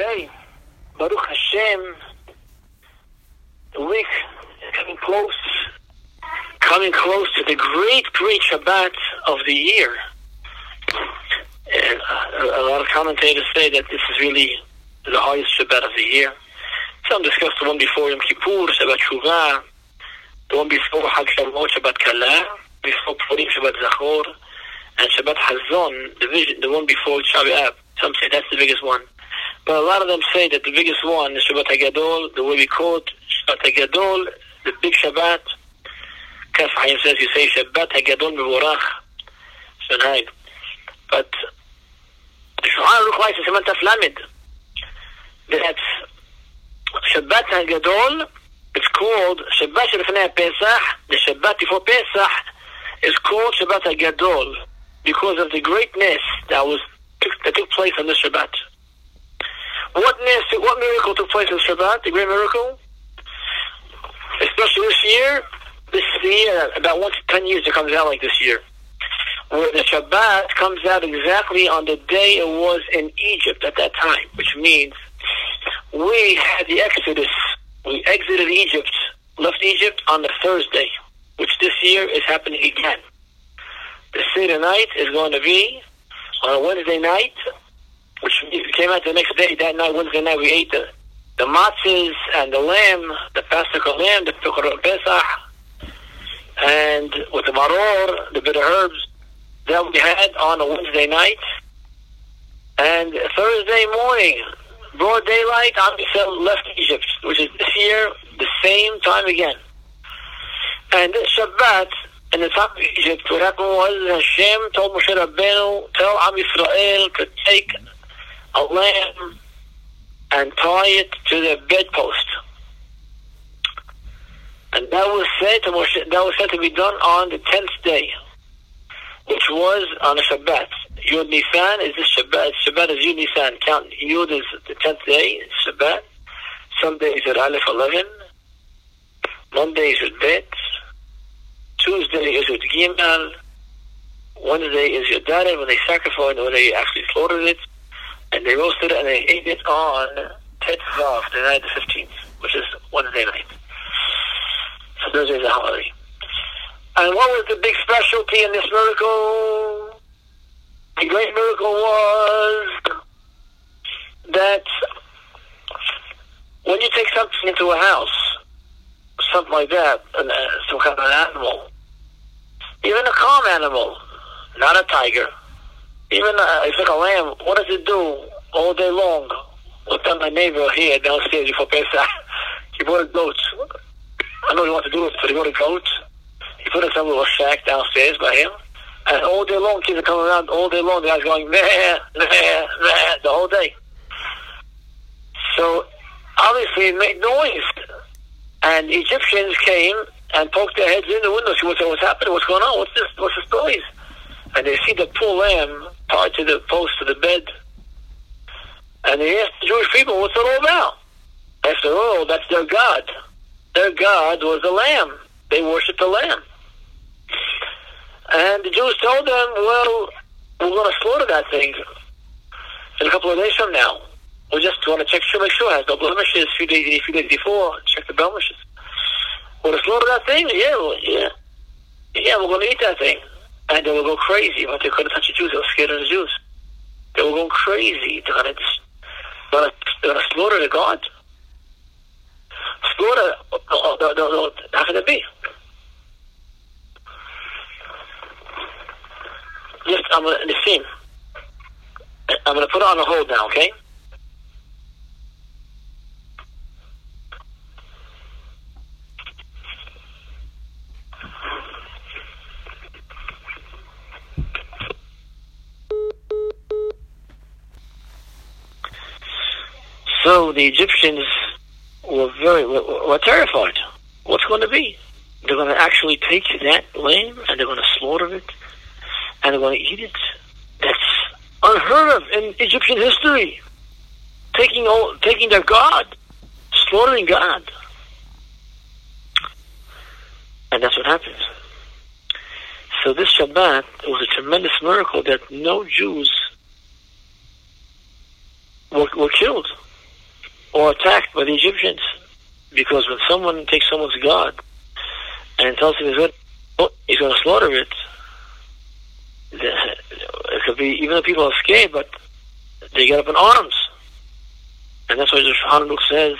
say, Baruch Hashem, the week is coming close, coming close to the great, great Shabbat of the year. And uh, a lot of commentators say that this is really the highest Shabbat of the year. Some discuss the one before Yom Kippur, Shabbat Shuvah, the one before Hag Shavuot, Shabbat Kala, before Purim, Shabbat Zachor, and Shabbat Hazon, the, vision, the one before Shabbat Some say that's the biggest one. But a lot of them say that the biggest one is Shabbat HaGadol, the way we call it, Shabbat HaGadol, the big Shabbat. Kaf Hayim says you say Shabbat HaGadol Mevorach. Shonhag. But Shulchan Aruch writes in Siman Taf that Shabbat HaGadol it's called Shabbat Shelfnei Pesach. The Shabbat before Pesach is called Shabbat HaGadol because of the greatness that was that took place on this Shabbat. What what miracle took place on Shabbat? The great miracle, especially this year. This year, about once in ten years, it comes out like this year, where the Shabbat comes out exactly on the day it was in Egypt at that time, which means we had the Exodus. We exited Egypt, left Egypt on the Thursday, which this year is happening again. The Seder night is going to be on a Wednesday night, which came out the next day. That night, Wednesday night, we ate the, the matzahs and the lamb, the Paschal lamb, the Pesach, and with the maror, the bitter herbs, that we had on a Wednesday night. And Thursday morning, broad daylight, Am left Egypt, which is this year the same time again. And Shabbat, in the top of Egypt, what happened was Hashem told Moshe Rabbeinu, tell Am Yisrael to take a lamb and tie it to the bedpost. And that was said to Moshe, that was said to be done on the tenth day, which was on a Shabbat. Yud Nisan is this Shabbat. Shabbat is Yud Nisan. Count Yud is the tenth day. Shabbat. Some days are Aleph eleven. Monday is at Bet. Tuesday is with Gimel. Wednesday is your Dared when they sacrificed, when they actually slaughtered it, and they roasted it and they ate it on Tetvav, the night of the 15th, which is Wednesday night. So Thursday is a holiday. And what was the big specialty in this miracle? The great miracle was that when you take something into a house, something like that, uh, some kind of an animal, even a calm animal, not a tiger. Even uh, if it's like a lamb, what does it do all day long? Done my neighbor here downstairs before Pesach? he bought a goat. I know he wants to do it, but he bought a goat. He put it in some little shack downstairs by him. And all day long, kids are coming around all day long. The guy's going, meh, meh, meh, the whole day. So, obviously, it made noise. And Egyptians came and poked their heads in the window, see what's, what's happening, what's going on, what's this, what's this noise? And they see the poor lamb tied to the post of the bed. And they asked the Jewish people, what's it all about? After all, that's their God. Their God was a lamb. They worshiped the lamb. And the Jews told them, well, we're going to slaughter that thing in a couple of days from now. We just want to check sure, make sure it has no blemishes. A few days, a few days before, check the blemishes. Want to slaughter that thing? Yeah, yeah. Yeah, we're going to eat that thing. And they will go crazy, but they couldn't touch the Jews. They were scared of the Jews. They were going crazy. They're going to slaughter the God. Slaughter, oh, no, no, no, how can it be? Just, I'm to, the I'm going to put it on a hold now, okay? The Egyptians were very were, terrified. What's going to be? They're going to actually take that lamb and they're going to slaughter it and they're going to eat it. That's unheard of in Egyptian history. Taking all, taking their God, slaughtering God, and that's what happens. So this Shabbat was a tremendous miracle that no Jews were, were killed. Or attacked by the Egyptians. Because when someone takes someone's God and tells him he's going, oh, he's going to slaughter it, it could be, even though people are scared, but they get up in arms. And that's why the Hanuk says,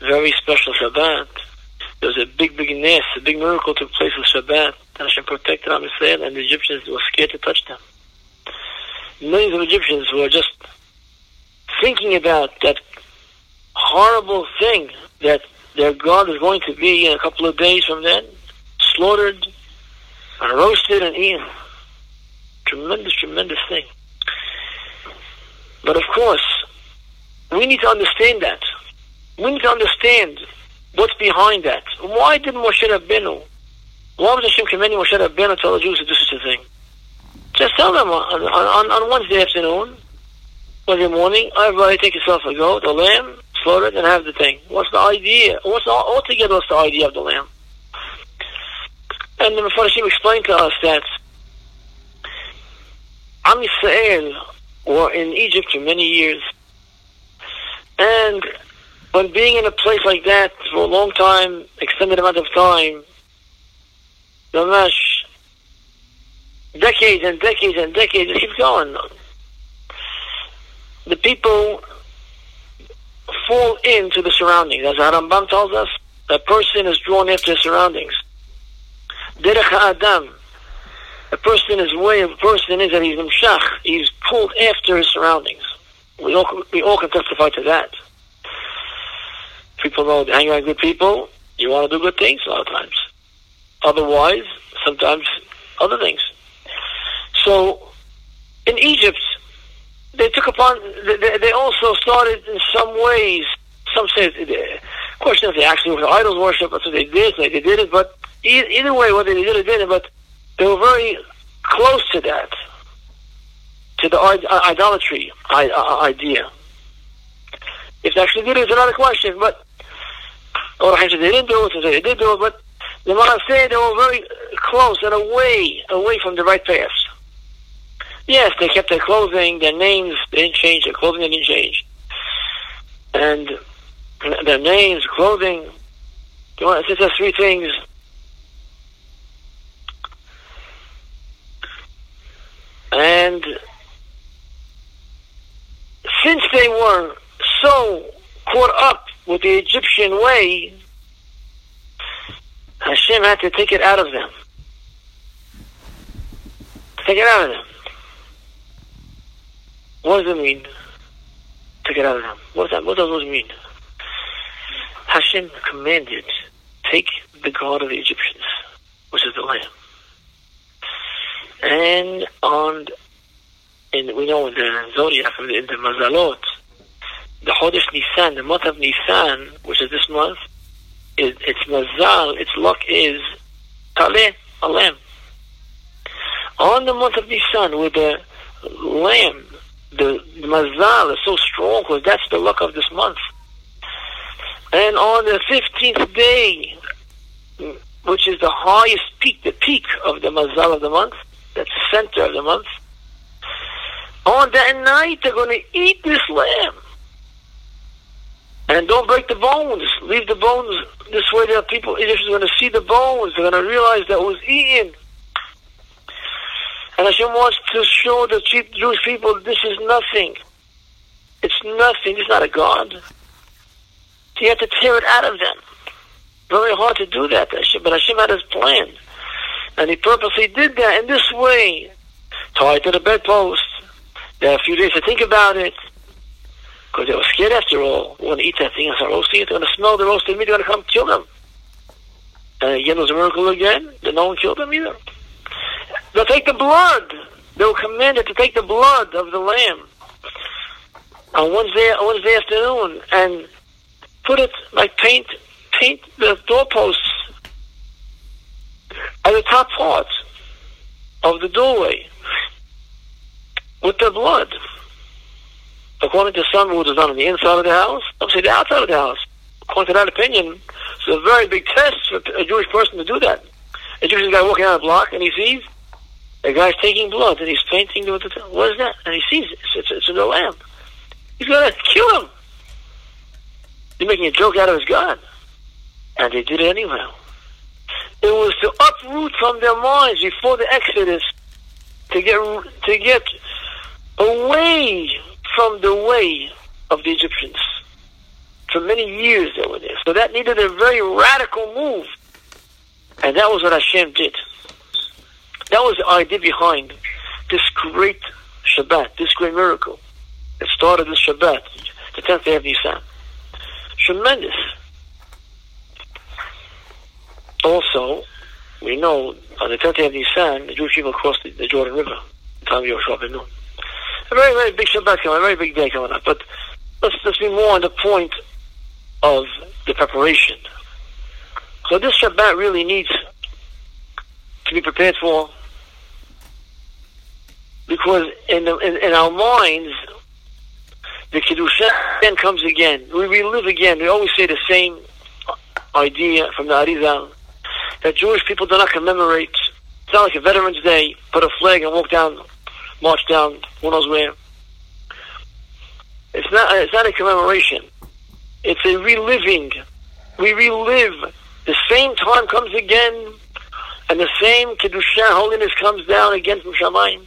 very special Shabbat. There was a big, big nes, a big miracle took place with Shabbat. And Hashem protected Am Yisrael, and the Egyptians were scared to touch them. Millions of Egyptians were just thinking about that horrible thing that their God is going to be in a couple of days from then, slaughtered and roasted and eaten. Tremendous, tremendous thing. But of course, we need to understand that. We need to understand what's behind that. Why did Moshe Rabbeinu, why was Hashem commanding Moshe Rabbeinu to tell the Jews to do such a thing? Just tell them on, on, on Wednesday afternoon, Wednesday morning, everybody take yourself a goat, a lamb, slaughter it, and have the thing. What's the idea? What's the, altogether what's the idea of the lamb? And the Mepharshim explained to us that Am Yisrael were in Egypt for many years, and when being in a place like that for a long time, extended amount of time, the decades and decades and decades, it keeps going. The people fall into the surroundings. As Rambam tells us, a person is drawn after his surroundings. Derech Adam, a person is way a person is that he's mshach, he's pulled after his surroundings. We all, we all can testify to that. People know hang around good people, you want to do good things a lot of times. Otherwise, sometimes other things. So, in Egypt, upon, they, they also started in some ways, some say, of course, if they actually were idols worship, that's what they did, they, they did it, but either way, whether they did or didn't, but they were very close to that, to the uh, idolatry uh, idea. If they actually did it, it's another question, but or they didn't do it, they did do it, but the said they were very close and away, away from the right path. Yes, they kept their clothing, their names, they didn't change, their clothing they didn't change. And their names, clothing, you want, three things. And since they were so caught up with the Egyptian way, Hashem had to take it out of them. Take it out of them. What does it mean? Take it out of them. What does that? What does those mean? Hashem commanded, take the God of the Egyptians, which is the Lamb, and on, and we know in the zodiac, in the Mazalot, the Chodesh Nisan, the month of Nisan, which is this month, it, its mazal, its luck is taleh, a lamb. On the month of Nisan, with the lamb, the, mazal is so strong because that's the luck of this month. And on the 15th day, which is the highest peak, the peak of the mazal of the month, that's the center of the month, on that night they're going to eat this lamb. And don't break the bones. Leave the bones this way that people, Egyptians are going to see the bones. They're going to realize that it was eaten. And Hashem wants to show the Jewish people this is nothing. It's nothing. It's not a God. So you have to tear it out of them. Very hard to do that, but Hashem had his plan. And he purposely did that in this way. Tied to the bedpost. They had a few days to think about it. Because they were scared after all. We're going to eat that thing and start roasting it. They're going to smell the roasted meat. They're going to come kill them. And again, it was a miracle again that no one killed them either. They'll take the blood. They were commanded to take the blood of the lamb on Wednesday, Wednesday afternoon and put it like paint, paint the doorposts at the top part of the doorway with the blood. According to some, it was done on the inside of the house. obviously the outside of the house. According to that opinion, it's a very big test for a Jewish person to do that. A Jewish guy walking down the block and he sees a guy's taking blood and he's painting the what is that? And he sees it. It's, it's, it's a lamb. He's going to kill him. You're making a joke out of his God. And they did it anyhow. It was to uproot from their minds before the Exodus to get to get away from the way of the Egyptians. For many years they were there. So that needed a very radical move. And that was what Hashem did. That was the idea behind this great Shabbat, this great miracle. It started this Shabbat, the 10th day of Nisan. Tremendous. Also, we know on the 10th day of Nisan, the Jewish people crossed the, the Jordan River, the time of Yoshua ben Nun. A very, very big Shabbat coming, a very big day coming up. But let's, let's be more on the point of the preparation. So this Shabbat really needs to be prepared for because in, the, in, in our minds, the Kedusha then comes again. We relive again. We always say the same idea from the Arizal that Jewish people do not commemorate. It's not like a Veterans Day, put a flag and walk down, march down, who knows where. It's not, it's not a commemoration. It's a reliving. We relive. The same time comes again, and the same Kedusha, holiness comes down again from Shamayim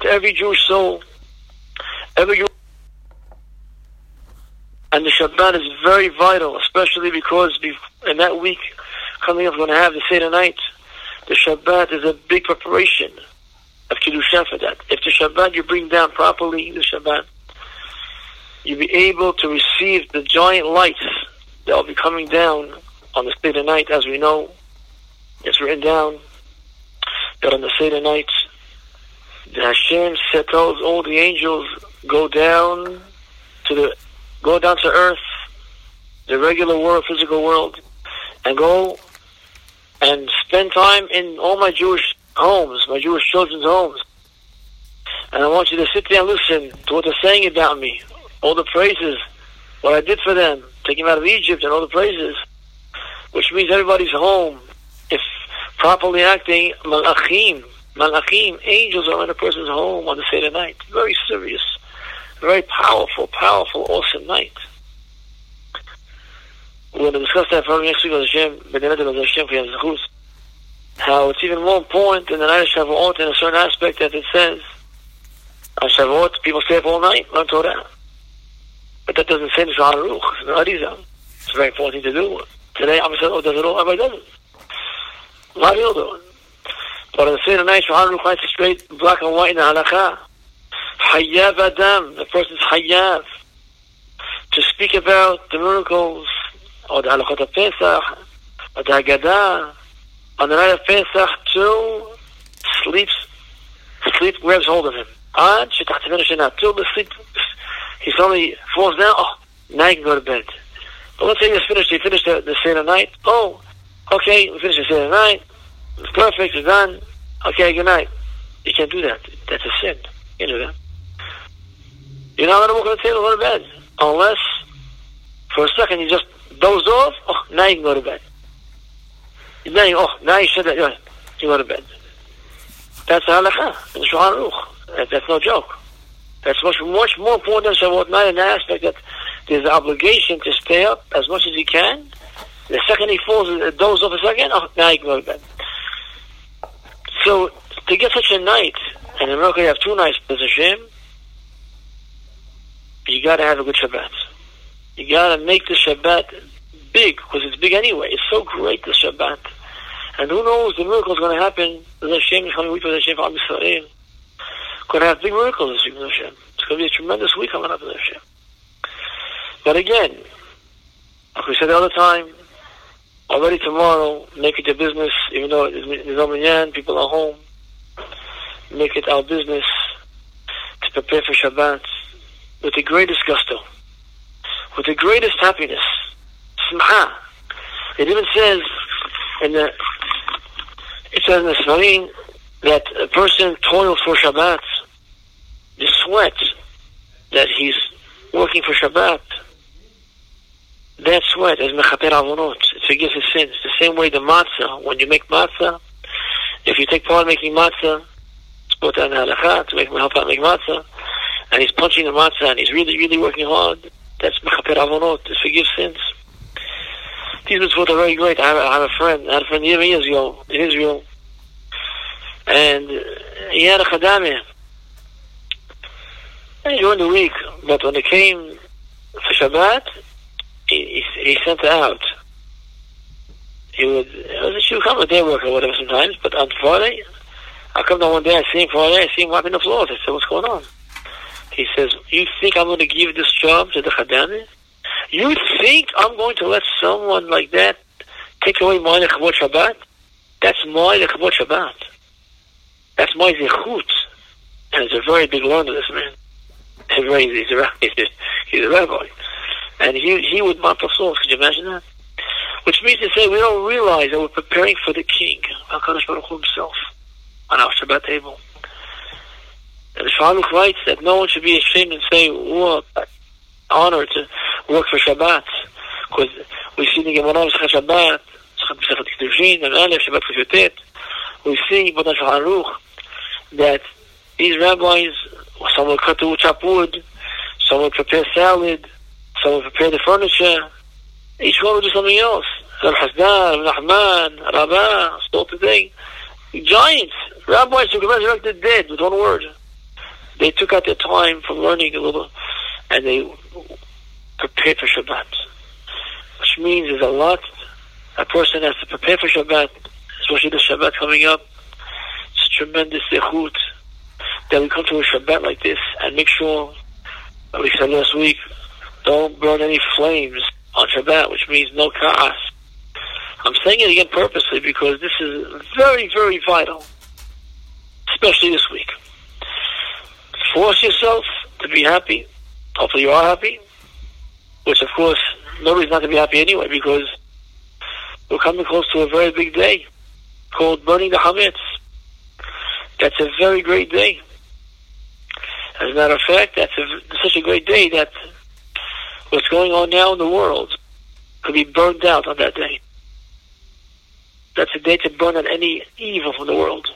to every Jewish soul. Every Jewish and the Shabbat is very vital, especially because in that week coming up, we're going to have the Seder night. The Shabbat is a big preparation of Kiddusha for that. If the Shabbat you bring down properly, the Shabbat, you'll be able to receive the giant lights that will be coming down on the Seder night, as we know. It's written down that on the Seder night, Hashem tells all the angels go down to the go down to earth, the regular world, physical world, and go and spend time in all my Jewish homes, my Jewish children's homes. And I want you to sit there and listen to what they're saying about me, all the praises, what I did for them, taking them out of Egypt and all the praises, which means everybody's home. If properly acting, malachim, malachim, angels are in a person's home on the Seder night. Very serious very powerful, powerful, awesome night. We're going to discuss that probably next week with Hashem, Hashem for Yazachus. How it's even more important in the night of Shavuot in a certain aspect that it says, on Shavuot, people stay up all night, learn Torah. But that doesn't say the Shulchan Aruch, it's not Arizal. It's a very important thing to do. Today, I'm saying, oh, does it all? Everybody does it. A lot of people do it. But on the same night, Shulchan Aruch writes straight, black and white in the halakha. Hayav Adam, the person's Hayav, to speak about the miracles, or the Halachot of Pesach, or the Haggadah, on the night of Pesach, till sleeps, sleep grabs hold of him. Ad till the sleep, he suddenly falls down, oh, now he can go to bed. But let's say he's finished, he finished the, the Seder night, oh, okay, we finished the Seder night, it's perfect, it's done, okay, good night. You can't do that. That's a sin. You know that. You're not to walk on the table go to bed. Unless, for a second, you just doze off, oh, now you can go to bed. Now you, oh, now you yeah, you go to bed. That's halakha Shulchan. That's no joke. That's much, much more important than Shavuot night in the aspect that there's an obligation to stay up as much as you can. The second he falls, doze off a second, oh, now you can go to bed. So, to get such a night, and in America you have two nights, there's a shame, you got to have a good Shabbat. You got to make the Shabbat big because it's big anyway. It's so great the Shabbat, and who knows the miracle is going to happen. The Hashem is coming week with Hashem from Israel. Going to have big miracles this week Hashem. It's to be a tremendous week coming up Hashem. But again, like we said all the other time, already tomorrow, make it your business, even though no minyan, people are home. Make it our business to prepare for Shabbat with the greatest gusto, with the greatest happiness. Simha. It even says in the it says in the Sfarim that a person toils for Shabbat, the sweat that he's working for Shabbat, that sweat is mechaper avonot. It forgives his sins. The same way the matzah, when you make matzah, if you take part in making matzah, it's put on the halakha to make help out make matzah, and he's punching the matzah and he's really, really working hard, That's Mechaper Avonot, to forgive sins. These mitzvot are very great. I have, I have a friend, I had a friend many years ago in Israel, and he had a chadameh during the week, but when it came for Shabbat, he, he, sent it out. He would, it was a shoe day work or whatever sometimes, but on Friday, I come down one day, I see him Friday, I see him wiping the floors. I said, what's going on? He says, you think I'm going to give this job to the Chadameh? You think I'm going to let someone like that take away my Lechavot Shabbat? That's my Lechavot Shabbat. That's my Zechut. And it's a very big learner, this man. He's a, a, he's a rabbi. And he, he would mop the floors. Could you imagine that? Which means to say we don't realize that we're preparing for the king, HaKadosh Baruch Hu himself, on our Shabbat table. And the Shulchan writes that no one should be ashamed and say, what honor to work for Shabbat. Because we see the Gemara, of Shabbat, Shabbat Kiddushin, and Aleph, Shabbat Kishutet, we see in Shulchan Aruch that these rabbis, some would cut the wood, some would prepare salad, some would prepare the furniture, each one would do something else. Al Hasdan, Rahman, Rabbah, still today. Giants, rabbis who can resurrect the dead with one word. They took out their time from learning a little, and they prepared for Shabbat. Which means there's a lot a person has to prepare for Shabbat, especially the Shabbat coming up. It's a tremendous zechut that we come to a Shabbat like this and make sure, like we said last week, don't burn any flames on Shabbat, which means no ka'as. I'm saying it again purposely because this is very, very vital, especially this week. Force yourself to be happy. Hopefully you are happy, which of course nobody's not going to be happy anyway because we're coming close to a very big day called burning the Hametz. That's a very great day. As a matter of fact, that's a, such a great day that what's going on now in the world could be burned out on that day. That's a day to burn out any evil from the world.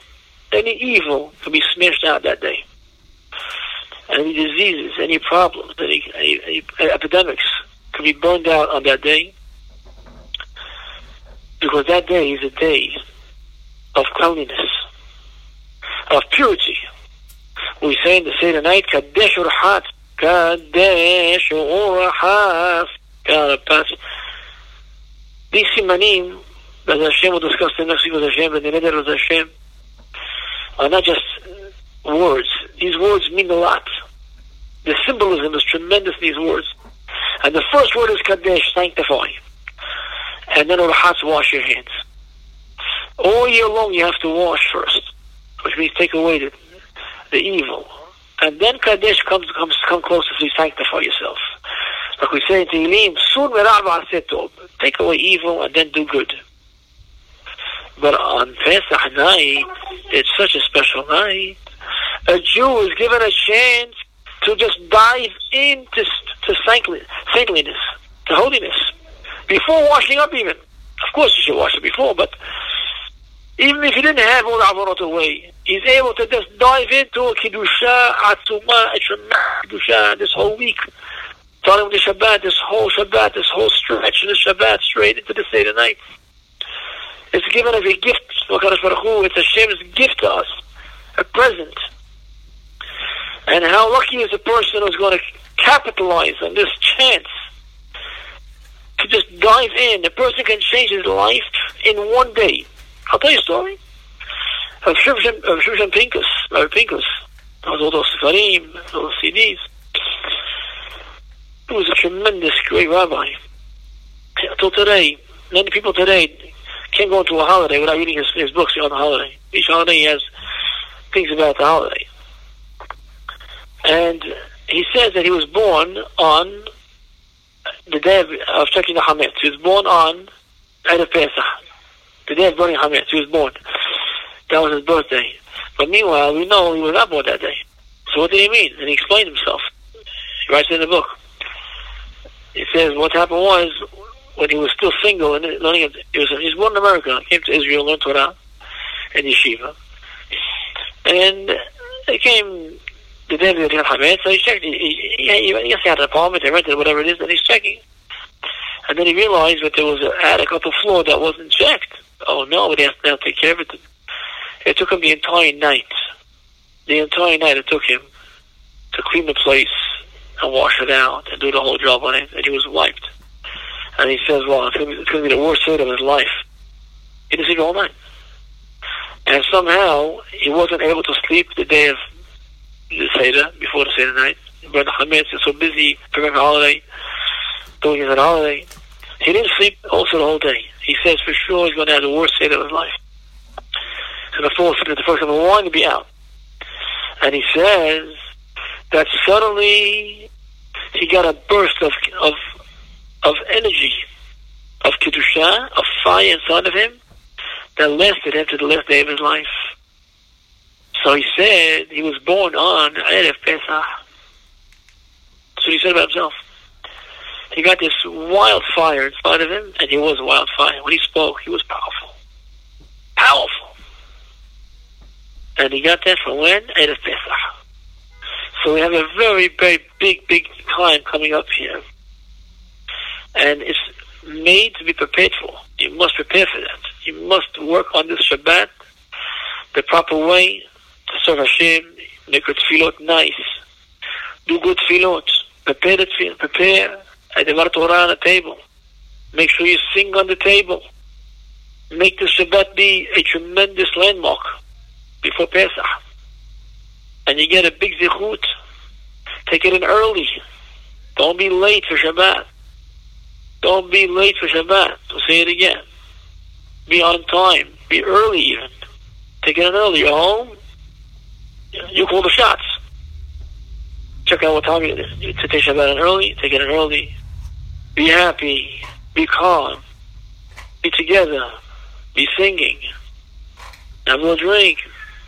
Any evil can be smashed out that day. Any diseases, any problems, any, any, any epidemics can be burned out on that day. Because that day is a day of cleanliness, of purity. We say in the Seder night, Kadesh Urchatz, Kadesh Urchatz, Karpas. These simanim that Hashem will discuss the next week with Hashem, and the Neder with Hashem, are not just words. These words mean a lot. The symbolism is tremendous in these words. And the first word is Kadesh, sanctify. And then Urchatz, wash your hands. All year long you have to wash first, which means take away the, the evil. And then Kadesh comes, comes come closer to sanctify yourself. Like we say in Tehillim, soon take away evil and then do good. But on Pesach night, it's such a special night. A Jew is given a chance to just dive into to saintliness, to holiness, before washing up even. Of course you should wash it before, but even if he didn't have all the avarot away, he's able to just dive into a kiddusha, a kiddusha this whole week. Starting with the Shabbat, this whole Shabbat, this whole stretch of the Shabbat, straight into the Seder night. It's given as a gift, it's Hashem's gift to us, a present. And how lucky is a person who's going to capitalize on this chance to just dive in. A person can change his life in one day. I'll tell you a story of Shimshon Pinkus, Rabbi Pinkus. That was all those Sefarim, all those CDs. He was a tremendous, great rabbi. Until today, many people today can't go into a holiday without reading his, his books on the holiday. Each holiday he has things about the holiday. And he says that he was born on the day of, of checking the Hametz. He was born on Erev Pesach, the day of burning Hametz. He was born. That was his birthday. But meanwhile, we know he was not born that day. So what did he mean? And he explained himself. He writes it in the book. He says what happened was when he was still single and learning. He was he was born in America. Came to Israel, learned Torah and yeshiva, and he came the day that he got Hametz, so he's checking. He, he, he, he, he had an apartment, they rented whatever it is, and he's checking. And then he realized that there was an attic up the floor that wasn't checked. Oh no, he has to now take care of it. It took him the entire night. The entire night it took him to clean the place and wash it out and do the whole job on it, and he was wiped. And he says, well, it's going to be, the worst day of his life. He didn't sleep all night. And somehow he wasn't able to sleep the day of the Seder, before the Seder night. Brother Hametz is so busy preparing a holiday, doing his holiday. He didn't sleep also the whole day. He says for sure he's going to have the worst Seder of his life. And the fourth, the first time, wanted to be out. And he says that suddenly he got a burst of of of energy, of kedusha, of fire inside of him that lasted him to the last day of his life. So he said he was born on Erev Pesach. So he said about himself. He got this wildfire inside of him, and he was a wildfire. When he spoke, he was powerful. Powerful. And he got that from when? Erev Pesach. So we have a very, very big, big time coming up here. And it's made to be prepared for. You must prepare for that. You must work on this Shabbat the proper way to serve Hashem, make your tefillot nice, do good tefillot, prepare the prepare a Devar Torah on the table. Make sure you sing on the table. Make the Shabbat be a tremendous landmark before Pesach. And you get a big zichut. Take it in early. Don't be late for Shabbat. Don't be late for Shabbat. I'll say it again. Be on time. Be early even. Take it in early. You're home. You call the shots. Check out what time it is. Take Shabbat in early. Take it in early. Be happy. Be calm. Be together. Be singing. Have little drink.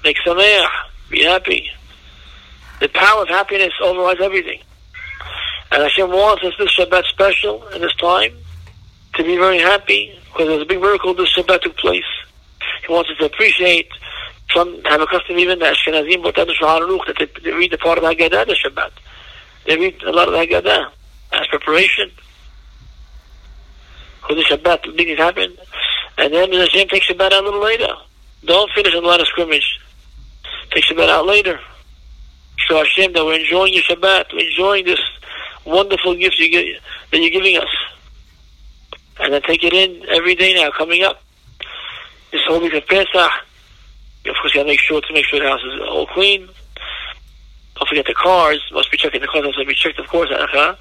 Make some air. Be happy. The power of happiness overrides everything. And Hashem wants us this Shabbat special in this time to be very happy because there's a big miracle this Shabbat took place. He wants us to appreciate some have a custom even the Ashkenazim but the that they read the part of Haggadah the Shabbat. They read a lot of Haggadah as preparation. For the Shabbat, big things happen. And then Hashem takes Shabbat out a little later. Don't finish in a lot of scrimmage. Take Shabbat out later. Show Hashem that we're enjoying your Shabbat. We're enjoying this wonderful gift you get, that you're giving us. And then take it in every day now, coming up. This whole week of Pesach. Of course, you gotta make sure to make sure the house is all clean. Don't forget the cars. Must be checking the cars. Must be checked, of course. Anacha.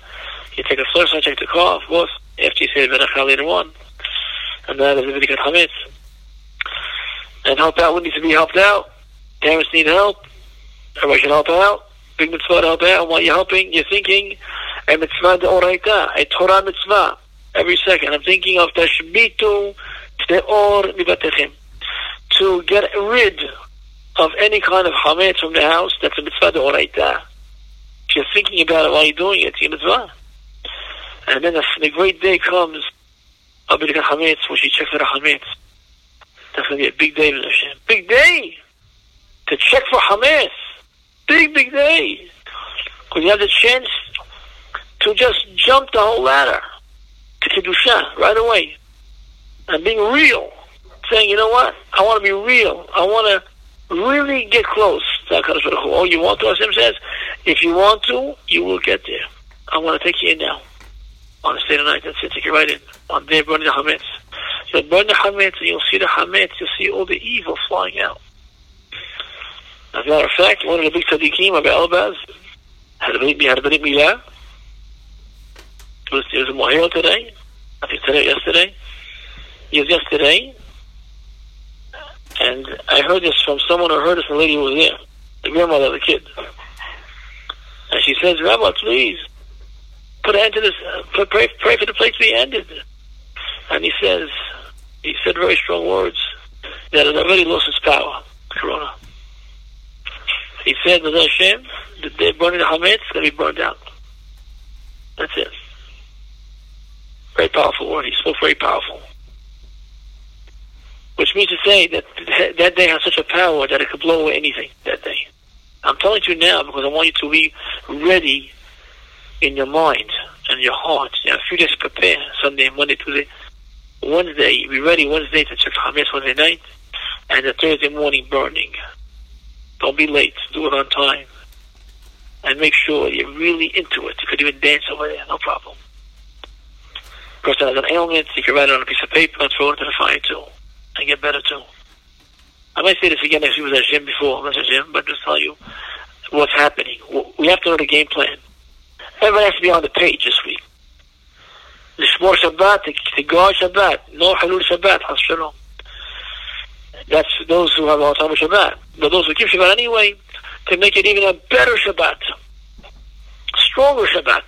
You take a first one, check the car, of course. After you say the Anacha later on. And that is the Bedikat Hametz. And help out what needs to be helped out. Parents need help. Everybody should help out. Big mitzvah to help out. While you're helping, you're thinking a mitzvah deoraita, a Torah mitzvah. Every second. I'm thinking of tashbitu se'or mibatechem. To get rid of any kind of hametz from the house, that's a mitzvah deoraita. If you're thinking about it while you're doing it, it's a mitzvah. And then the, the great day comes, Abedika Hametz, when she checks for Hametz. That's going to be a big day, Hashem. Big day! To check for Hametz. Big, big day. Because you have the chance to just jump the whole ladder to Kedusha right away. And being real. Saying, you know what? I want to be real. I want to really get close to HaKadosh Baruch Hu. Oh, you want to? Hashem says, if you want to, you will get there. I want to take you in now. On state of night, that's it. Take you right in. On there, burning the Hametz. You'll burn the Hametz, and you'll see the Hametz. You'll see all the evil flying out. As a matter of fact, one of the big tzaddikim, Rabbi Elbaz, had a brit, had a brit milah. It was, it a mohel today. I think today, yesterday. It was yesterday. And I heard this from someone who heard this from the lady who was there, the grandmother of the kid. And she says, Rabbi, please, put an end to this, uh, pray, pray for the place to be ended. And he says, he said very strong words, that it already lost its power, Corona. He said, With Hashem, that they're burning the Hametz, it's going to be burned out. That's it. Very powerful word. He spoke very powerful. Which means to say that that day has such a power that it could blow away anything that day. I'm telling you now because I want you to be ready in your mind and your heart. You know, a few days prepare. Sunday, Monday, Tuesday, Wednesday. Be ready Wednesday to check Hametz Wednesday night, and the Thursday morning burning. Don't be late. Do it on time, and make sure you're really into it. You could even dance over there, no problem. Of Person has an ailment, you can write it on a piece of paper and throw it into the fire too, and get better too. I might say this again if you was at gym before, I'm not at gym, but just tell you what's happening. We have to know the game plan. Everyone has to be on the page this week. לשמור Shabbat, to guard Shabbat, no Halul Shabbat, Has Shalom. That's those who have all time Shabbat. But those who keep Shabbat anyway, to make it even a better Shabbat, stronger Shabbat.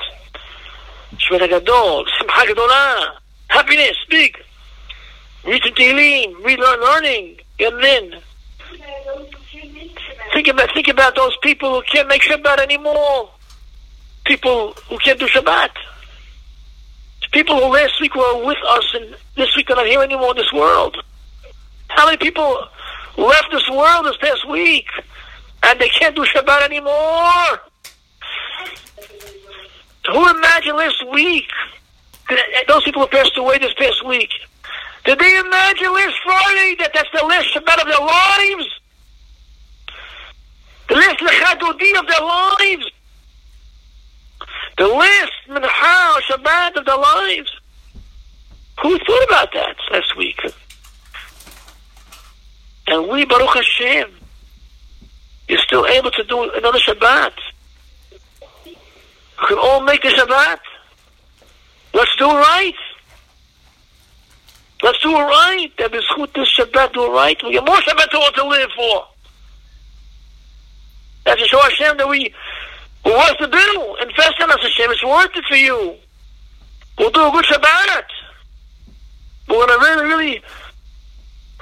Shabbat Gadol, Simcha Gadolah, happiness, big. Read some Tehillim, read learn, learning, get it in. Think about think about those people who can't make Shabbat anymore. People who can't do Shabbat. People who last week were with us and this week are not here anymore in this world. How many people left this world this past week and they can't do Shabbat anymore? Who imagined last week? Those people who passed away this past week. Did they imagine last Friday that that's the last Shabbat of their lives? The last Lecha Dodi of their lives? The last Mincha Shabbat of their lives? Who thought about that last week? And we, Baruch Hashem, you're still able to do another Shabbat. We can all make the Shabbat. Let's do it right. Let's do it right. That is good this Shabbat do it right. We get more Shabbat to, live for. That's a show that we, we want to do. Invest in us, Hashem. It's worth it for you. We'll do a good Shabbat. We're going to really, really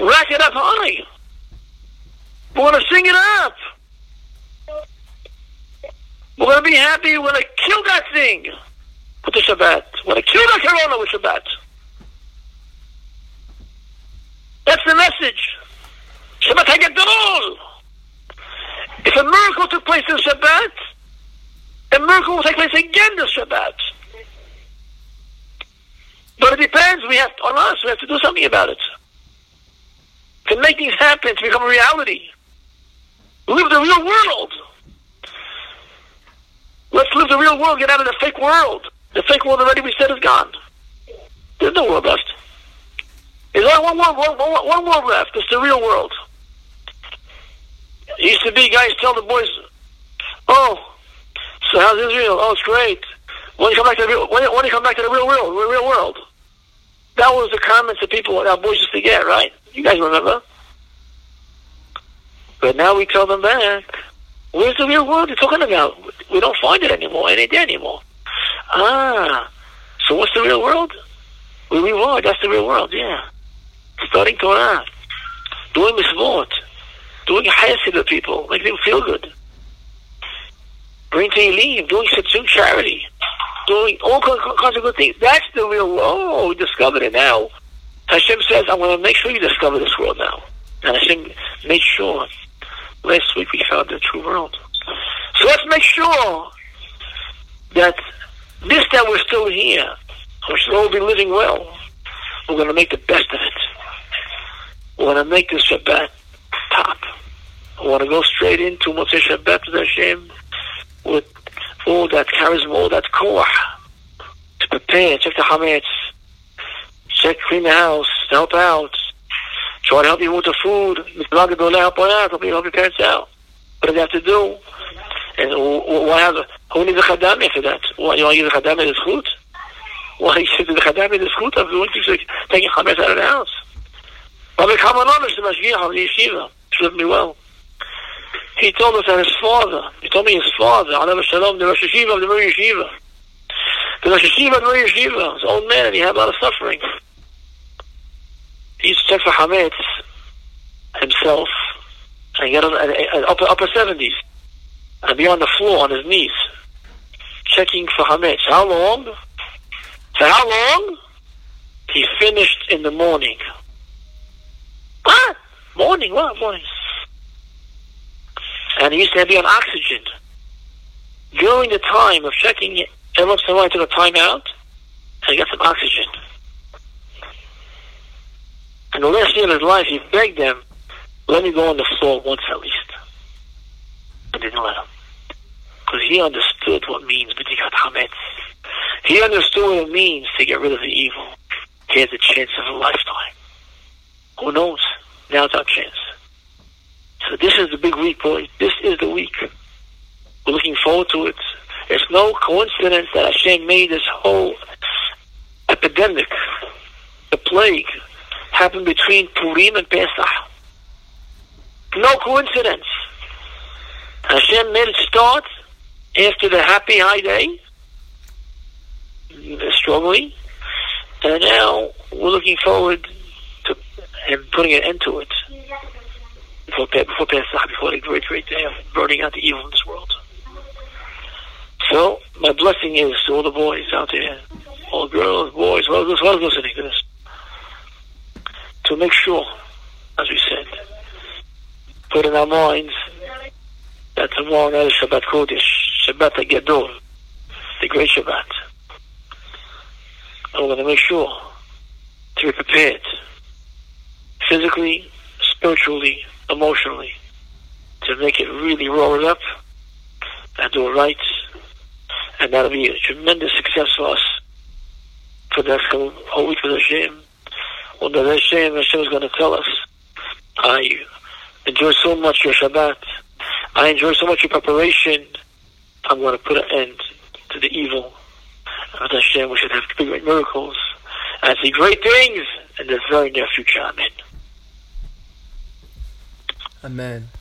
rack it up high. We're going to sing it up. We're going to be happy. We're going to kill that thing with the Shabbat. We're going to kill that Corona with Shabbat. That's the message. Shabbat HaGadol. If a miracle took place in Shabbat, a miracle will take place again this Shabbat. But it depends. We have on us. We have to do something about it to make things happen to become a reality. Live the real world. Let's live the real world. Get out of the fake world. The fake world already we said is gone. There's no world left. There's only one world, one, one, one world left. It's the real world. It used to be guys tell the boys, "Oh, so how's Israel? Oh, it's great. When you come back to the real, when, when you come back to the real world, the real world." That was the comments that people, our boys used to get, right? You guys remember? But now we tell them back, where's the real world you're talking about? We don't find it anymore. It ain't there anymore. Ah, so what's the real world? We are, that's the real world, yeah. Studying Torah, doing mitzvot, doing chesed to people, making them feel good. Bring Tehillim, doing doing charity, doing all kinds of good things. That's the real world. Oh, we discovered it now. Hashem says, I'm going to make sure you discover this world now. And Hashem made sure. Last week we found the true world. So let's make sure that this that we're still here, we should all be living well. We're going to make the best of it. We're going to make this Shabbat top. I want to go straight into Motzei Shabbat with Hashem that charisma, all that koach to prepare, check the hametz, check, clean the house, help out, try to help you with the food, help out, help, you, help your parents out. What do they have to do? And why have, who needs a chadami for that? Why, you want to give the chadami the zchut? Why you should the chadami the zchut of doing things like taking chametz out of the house? Rabbi Kamanovich, the mashgiach of the yeshiva, should me well. He told us that his father, he told me his father, Alav Shalom, the Rosh Yeshiva of the Mirrer Yeshiva. The Rosh Yeshiva of the Mirrer Yeshiva was old man and he had a lot of suffering. He used to check for Hametz himself and get on uh, upper, upper 70s and be on the floor on his knees checking for Hametz. How long? For how long? He finished in the morning. What? Morning? What? Morning. And he used to be on oxygen. During the time of checking, while he took a time out and got some oxygen. And the last year of his life, he begged them, let me go on the floor once at least. I didn't let him. Because he understood what means B'dikat Hametz. He understood what it means to get rid of the evil. He has a chance of a lifetime. Who knows? Now it's our chance. So this is the big week, boys. This is the week. We're looking forward to it. It's no coincidence that Hashem made this whole epidemic, the plague, happen between Purim and Pesach. No coincidence. Hashem made it start after the happy high day, strongly, and now we're looking forward to him putting an end to it before, before Pesach, before the great, great day of burning out the evil in this world. So, my blessing is to all the boys out there, all girls, boys, whoever's, whoever's listening to this, to make sure, as we said, put in our minds that tomorrow night is Shabbat Kodesh, Shabbat HaGadol, the great Shabbat. And we're going to make sure to be prepared physically, spiritually, emotionally, to make it really roll it up and do it right. And that'll be a tremendous success for us for the next whole week with Hashem. When the Hashem, Hashem is going to tell us, I enjoy so much your Shabbat. I enjoy so much your preparation. I'm going to put an end to the evil. With Hashem, we should have great miracles and see great things in the very near future. Amen. Amen.